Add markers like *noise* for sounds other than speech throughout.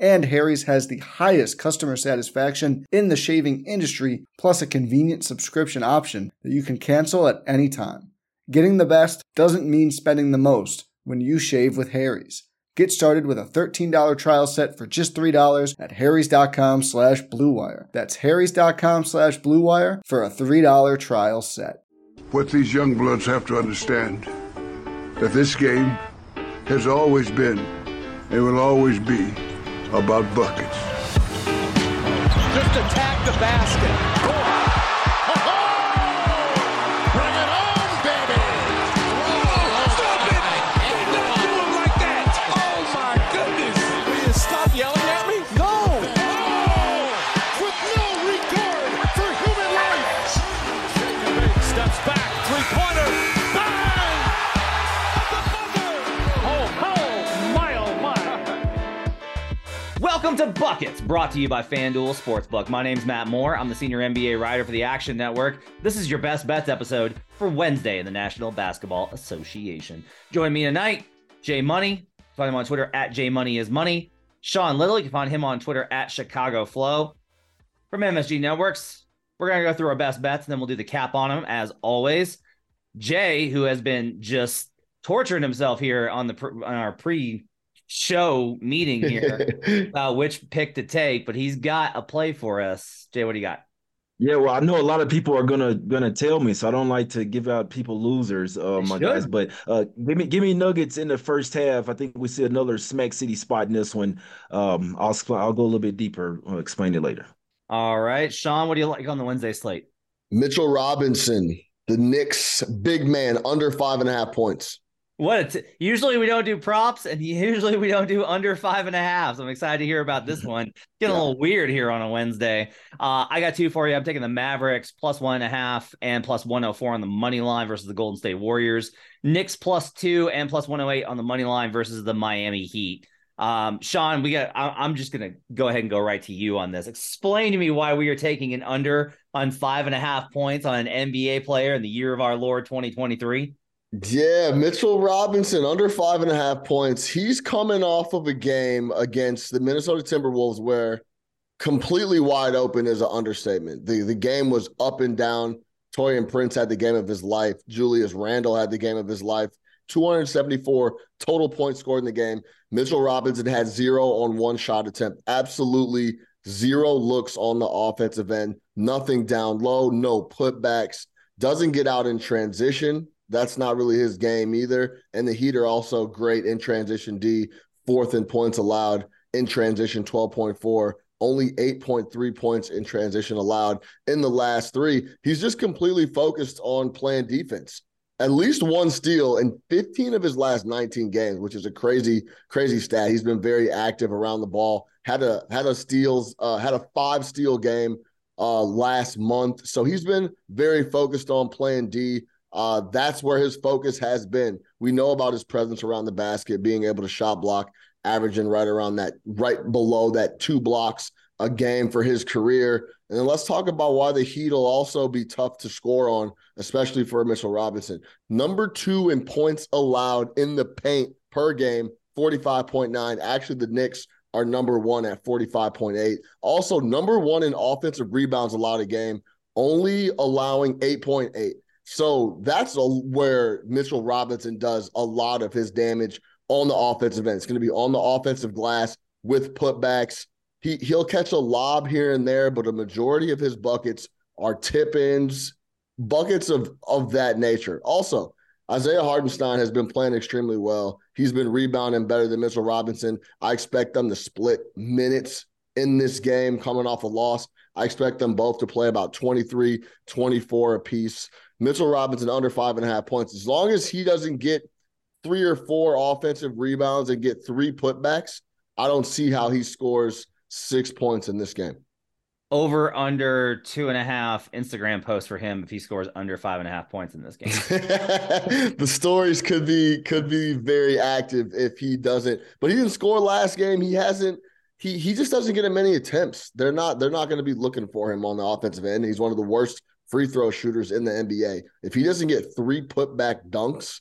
And Harry's has the highest customer satisfaction in the shaving industry, plus a convenient subscription option that you can cancel at any time. Getting the best doesn't mean spending the most when you shave with Harry's. Get started with a $13 trial set for just $3 at harrys.com slash bluewire. That's harrys.com slash bluewire for a $3 trial set. What these young bloods have to understand, that this game has always been and will always be about buckets. Just attack the basket. To Buckets, brought to you by FanDuel Sportsbook. My name's Matt Moore. I'm the senior NBA writer for the Action Network. This is your best bets episode for Wednesday in the National Basketball Association. Join me tonight, Jay Money. Find him on Twitter at J Money is Money. Sean Little, you can find him on Twitter at Chicago Flow. From MSG Networks, we're gonna go through our best bets, and then we'll do the cap on them as always. Jay, who has been just torturing himself here on the on our pre-show meeting here *laughs* about which pick to take, but he's got a play for us. Jay, what do you got? Yeah, well, I know a lot of people are gonna gonna tell me, so I don't like to give out people losers, uh, my should. guys. But uh, give me give me Nuggets in the first half. I think we see another Smack City spot in this one. Um, I'll I'll go a little bit deeper. I'll explain it later. All right, Sean, what do you like on the Wednesday slate? Mitchell Robinson, the Knicks big man, under five and a half points. What t- usually we don't do props, and *laughs* usually we don't do under five and a half. So I'm excited to hear about this *laughs* one. Getting a little weird here on a Wednesday. Uh, I got two for you. I'm taking the Mavericks plus one and a half and plus 104 on the money line versus the Golden State Warriors. Knicks plus two and plus 108 on the money line versus the Miami Heat. Um, Sean, we got. I- I'm just gonna go ahead and go right to you on this. Explain to me why we are taking an under on five and a half points on an NBA player in the year of our Lord 2023. Yeah, Mitchell Robinson, under five and a half points. He's coming off of a game against the Minnesota Timberwolves where completely wide open is an understatement. The the game was up and down. Taurean Prince had the game of his life. Julius Randle had the game of his life. 274 total points scored in the game. Mitchell Robinson had zero on one shot attempt. Absolutely zero looks on the offensive end. Nothing down low, no putbacks. Doesn't get out in transition. That's not really his game either. And the Heat are also great in transition D, fourth in points allowed in transition, 12.4. Only 8.3 points in transition allowed in the last three. He's just completely focused on playing defense at least one steal in 15 of his last 19 games, which is a crazy, crazy stat. He's been very active around the ball. Had a had a steals, uh, had a five steal game uh, last month. So he's been very focused on playing D. Uh, that's where his focus has been. We know about his presence around the basket, being able to shot block, averaging right around that, right below that two blocks a game for his career. And then let's talk about why the Heat will also be tough to score on, especially for Mitchell Robinson. Number two in points allowed in the paint per game, 45.9. Actually, the Knicks are number one at 45.8. Also, number one in offensive rebounds allowed a game, only allowing 8.8. So that's a, where Mitchell Robinson does a lot of his damage on the offensive end. It's going to be on the offensive glass with putbacks. He he'll catch a lob here and there, but a majority of his buckets are tip ins, buckets of of that nature. Also, Isaiah Hartenstein has been playing extremely well. He's been rebounding better than Mitchell Robinson. I expect them to split minutes in this game coming off a loss. I expect them both to play about 23, 24 apiece. Mitchell Robinson under five and a half points. As long as he doesn't get three or four offensive rebounds and get three putbacks, I don't see how he scores six points in this game. Over under two and a half Instagram posts for him if he scores under five and a half points in this game. *laughs* the stories could be could be very active if he doesn't, but he didn't score last game. He hasn't he he just doesn't get many attempts. They're not they're not going to be looking for him on the offensive end. He's one of the worst free throw shooters in the NBA. If he doesn't get three putback dunks,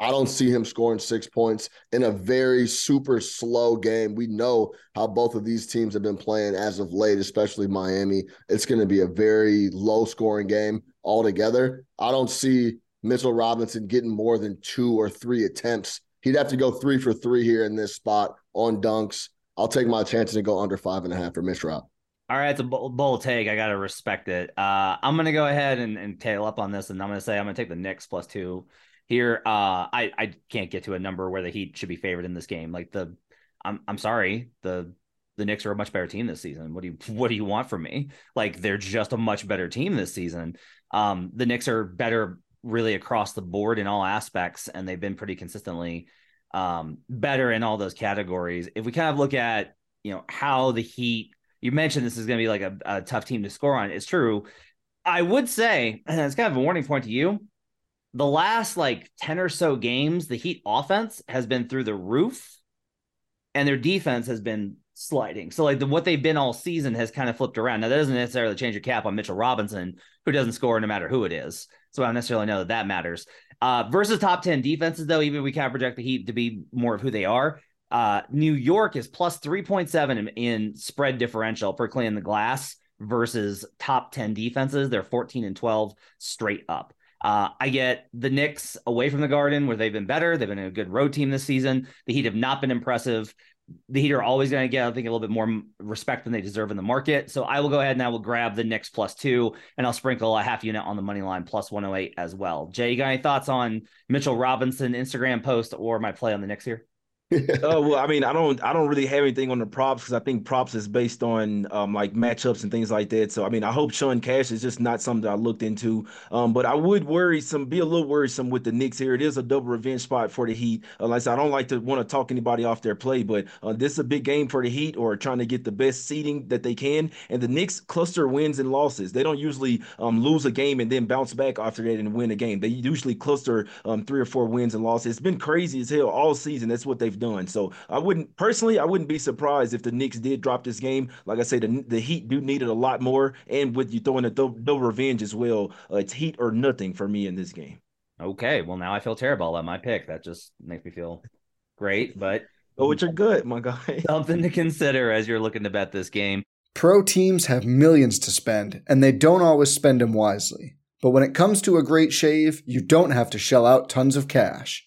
I don't see him scoring six points in a very super slow game. We know how both of these teams have been playing as of late, especially Miami. It's going to be a very low scoring game altogether. I don't see Mitchell Robinson getting more than two or three attempts. He'd have to go three for three here in this spot on dunks. I'll take my chances and go under five and a half for Mitch. All right, it's a bold, take. I gotta respect it. Uh, I'm gonna go ahead and, and tail up on this, and I'm gonna say I'm gonna take the Knicks plus two here. Uh, I I can't get to a number where the Heat should be favored in this game. Like the, I'm I'm sorry, the the Knicks are a much better team this season. What do you *laughs* what do you want from me? Like they're just a much better team this season. Um, the Knicks are better really across the board in all aspects, and they've been pretty consistently um better in all those categories. If we kind of look at you know how the Heat, you mentioned this is going to be like a, a tough team to score on. It's true. I would say, *clears throat* and it's kind of a warning point to you the last like 10 or so games, the Heat offense has been through the roof and their defense has been sliding. So like the, what they've been all season has kind of flipped around. Now that doesn't necessarily change your cap on Mitchell Robinson, who doesn't score no matter who it is. So I don't necessarily know that that matters. Uh, versus top 10 defenses, though, even we kind of project the Heat to be more of who they are. Uh, New York is plus 3.7 in, in spread differential per clean the glass versus top 10 defenses. They're 14 and 12 straight up. Uh, I get the Knicks away from the Garden, where they've been better. They've been a good road team this season. The Heat have not been impressive. The Heat are always going to get, I think, a little bit more respect than they deserve in the market. So I will go ahead and I will grab the Knicks plus two, and I'll sprinkle a half unit on the money line plus 108 as well. Jay, you got any thoughts on Mitchell Robinson Instagram post or my play on the Knicks here? *laughs* oh well, I mean, I don't, I don't really have anything on the props because I think props is based on um, like matchups and things like that. So I mean, I hope Sean Cash is just not something I looked into. Um, but I would worry some, be a little worrisome with the Knicks here. It is a double revenge spot for the Heat. Uh, like I said, I don't like to want to talk anybody off their play, but uh, this is a big game for the Heat or trying to get the best seating that they can. And the Knicks cluster wins and losses. They don't usually um, lose a game and then bounce back after that and win a game. They usually cluster um, three or four wins and losses. It's been crazy as hell all season. That's what they've done. So I wouldn't personally, I wouldn't be surprised if the Knicks did drop this game. Like I say, the, the Heat do need it a lot more, and with you throwing a double revenge as well, uh, it's Heat or nothing for me in this game. Okay, well now I feel terrible at my pick. That just makes me feel great, but oh, which are good, my guy. *laughs* something to consider as you're looking to bet this game. Pro teams have millions to spend, and they don't always spend them wisely. But when it comes to a great shave, you don't have to shell out tons of cash.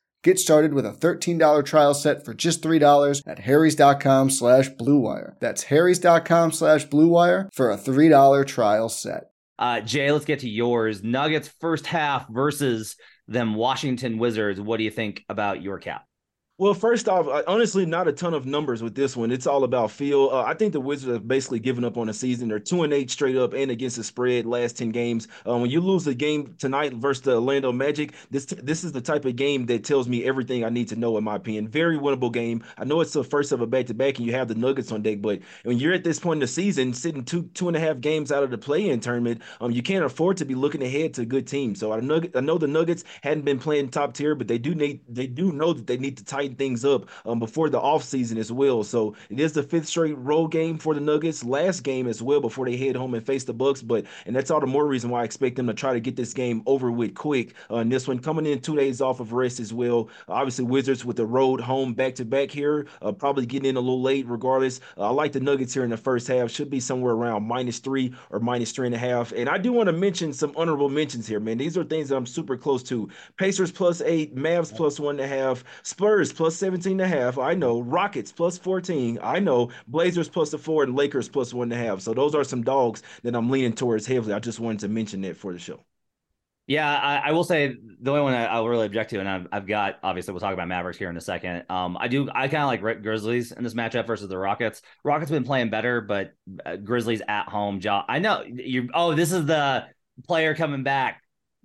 Get started with a $13 trial set for just $3 at harrys.com slash bluewire. That's harrys.com slash bluewire for a $3 trial set. Uh, Jay, let's get to yours. Nuggets first half versus them Washington Wizards. What do you think about your cap? Well, first off, honestly, not a ton of numbers with this one. It's all about feel. Uh, I think the Wizards have basically given up on the season. They're two and eight straight up and against the spread last ten games. Uh, when you lose a game tonight versus the Orlando Magic, this this is the type of game that tells me everything I need to know. In my opinion, very winnable game. I know it's the first of a back to back, and you have the Nuggets on deck, but when you're at this point in the season, sitting two two and a half games out of the play-in tournament, um, you can't afford to be looking ahead to a good team. So I know I know the Nuggets hadn't been playing top tier, but they do need they do know that they need to tighten things up um, before the offseason as well. So it is the fifth straight road game for the Nuggets, last game as well before they head home and face the Bucks. But and that's all the more reason why I expect them to try to get this game over with quick. Uh, and this one coming in two days off of rest as well. obviously, Wizards with the road home back to back here, uh, probably getting in a little late regardless. Uh, I like the Nuggets here in the first half. Should be somewhere around minus three or minus three and a half. And I do want to mention some honorable mentions here, man. These are things that I'm super close to. Pacers plus eight, Mavs plus one and a half, Spurs plus 17 and a half. I know. Rockets plus 14. I know. Blazers plus the four and Lakers plus one and a half. So those are some dogs that I'm leaning towards heavily. I just wanted to mention that for the show. Yeah, I, I will say the only one I, will really object to, and I've, I've, got obviously we'll talk about Mavericks here in a second. Um, I do I kind of like Grizzlies in this matchup versus the Rockets. Rockets been playing better, but uh, Grizzlies at home. Job. I know you. Oh, this is the player coming back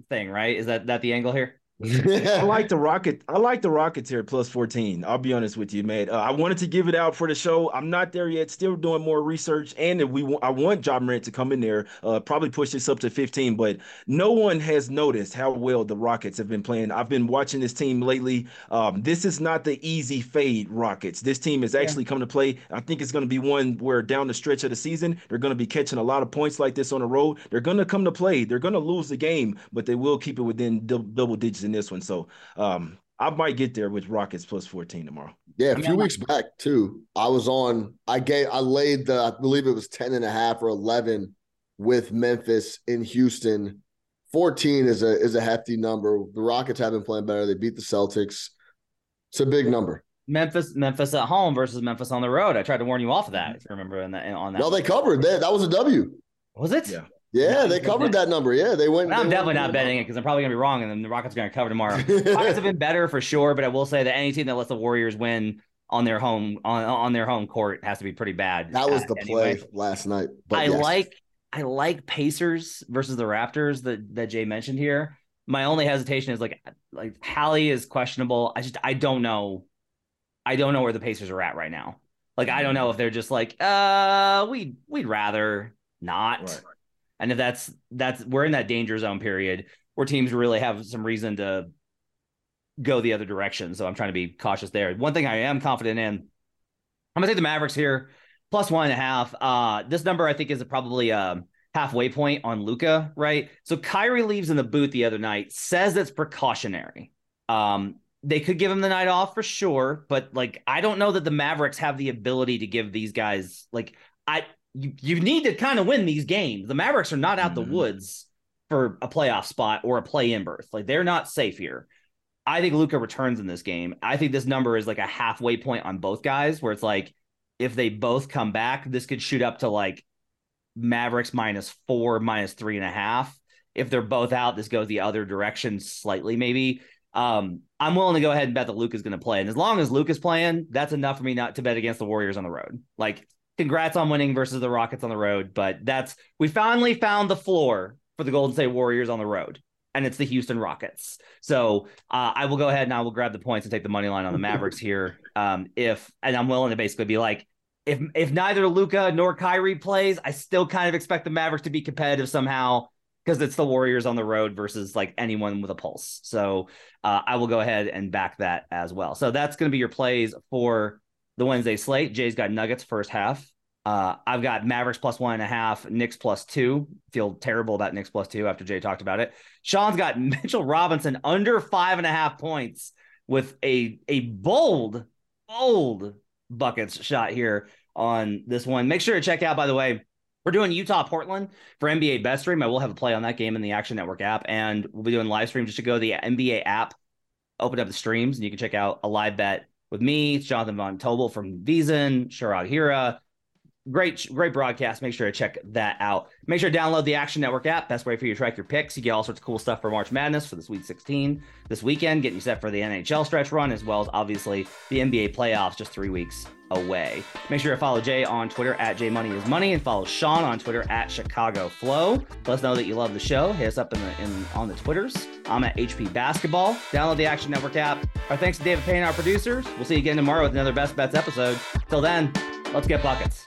thing, right? Is that that the angle here? I *laughs* like the Rocket. I like the Rockets here plus 14. I'll be honest with you, man. Uh, I wanted to give it out for the show. I'm not there yet. Still doing more research, and we I want Ja Morant to come in there. Uh, probably push this up to 15. But no one has noticed how well the Rockets have been playing. I've been watching this team lately. Um, this is not the easy fade Rockets. This team is actually yeah. come to play. I think it's going to be one where down the stretch of the season they're going to be catching a lot of points like this on the road. They're going to come to play. They're going to lose the game, but they will keep it within double digits in this one. So um, I might get there with Rockets plus 14 tomorrow. Yeah, a few weeks back too. I was on, I gave, I laid the, I believe it was 10 and a half or 11 with Memphis in Houston. 14 is a is a hefty number. The Rockets have been playing better. They beat the Celtics. It's a big number. Memphis, Memphis at home versus Memphis on the road. I tried to warn you off of that. If you remember in that on that. No, they covered. That that was a W. Was it? Yeah. Yeah, they covered that number. Yeah, they went. I'm they definitely not betting it because I'm probably gonna be wrong, and then the Rockets are gonna cover tomorrow. *laughs* Rockets have been better for sure, but I will say that any team that lets the Warriors win on their home on on their home court has to be pretty bad. That was the anyway. play last night. I yes. like I like Pacers versus the Raptors that that Jay mentioned here. My only hesitation is like like Hallie is questionable. I just I don't know. I don't know where the Pacers are at right now. Like I don't know if they're just like uh we we'd rather not. Right and if that's that's we're in that danger zone period where teams really have some reason to go the other direction. So I'm trying to be cautious there. One thing I am confident in, I'm gonna take the Mavericks here, plus one and a half. Uh, this number I think is probably a halfway point on Luka, right? So Kyrie leaves in the booth the other night, says it's precautionary. Um, they could give him the night off for sure, but like I don't know that the Mavericks have the ability to give these guys like I you, you need to kind of win these games. The Mavericks are not out mm-hmm. the woods for a playoff spot or a play in berth. Like they're not safe here. I think Luka returns in this game. I think this number is like a halfway point on both guys where it's like if they both come back, this could shoot up to like Mavericks minus four, minus three and a half. If they're both out, this goes the other direction slightly, maybe. Um, I'm willing to go ahead and bet that Luke is going to play. And as long as Luke is playing, that's enough for me not to bet against the Warriors on the road. Like congrats on winning versus the Rockets on the road, but that's we finally found the floor for the Golden State Warriors on the road, and it's the Houston Rockets. So uh, I will go ahead and I will grab the points and take the money line on the Mavericks here. Um, if and I'm willing to basically be like, if if neither Luka nor Kyrie plays, I still kind of expect the Mavericks to be competitive somehow because it's the Warriors on the road versus like anyone with a pulse. So uh, I will go ahead and back that as well. So that's going to be your plays for the Wednesday slate. Jay's got Nuggets first half. Uh, I've got Mavericks plus one and a half, Knicks plus two. Feel terrible about Knicks plus two after Jay talked about it. Sean's got *laughs* Mitchell Robinson under five and a half points with a a bold, bold buckets shot here on this one. Make sure to check out, by the way, we're doing Utah Portland for NBA Best Stream. I will have a play on that game in the Action Network app, and we'll be doing live stream just to go to the NBA app, open up the streams, and you can check out a live bet with me, it's Jonathan Von Tobel from VSiN, Sherrod Hira, great, great broadcast. Make sure to check that out. Make sure to download the Action Network app. Best way for you to track your picks. You get all sorts of cool stuff for March Madness for the Sweet 16 this weekend, getting you set for the NHL stretch run, as well as obviously the NBA playoffs just three weeks away. Make sure to follow Jay on Twitter at JMoneyIsMoney and follow Sean on Twitter at Chicago Flow. Let us know that you love the show. Hit us up in the in on the Twitters. I'm at HP Basketball. Download the Action Network app. Our thanks to David Payne, our producers. We'll see you again tomorrow with another Best Bets episode. Till then, let's get buckets.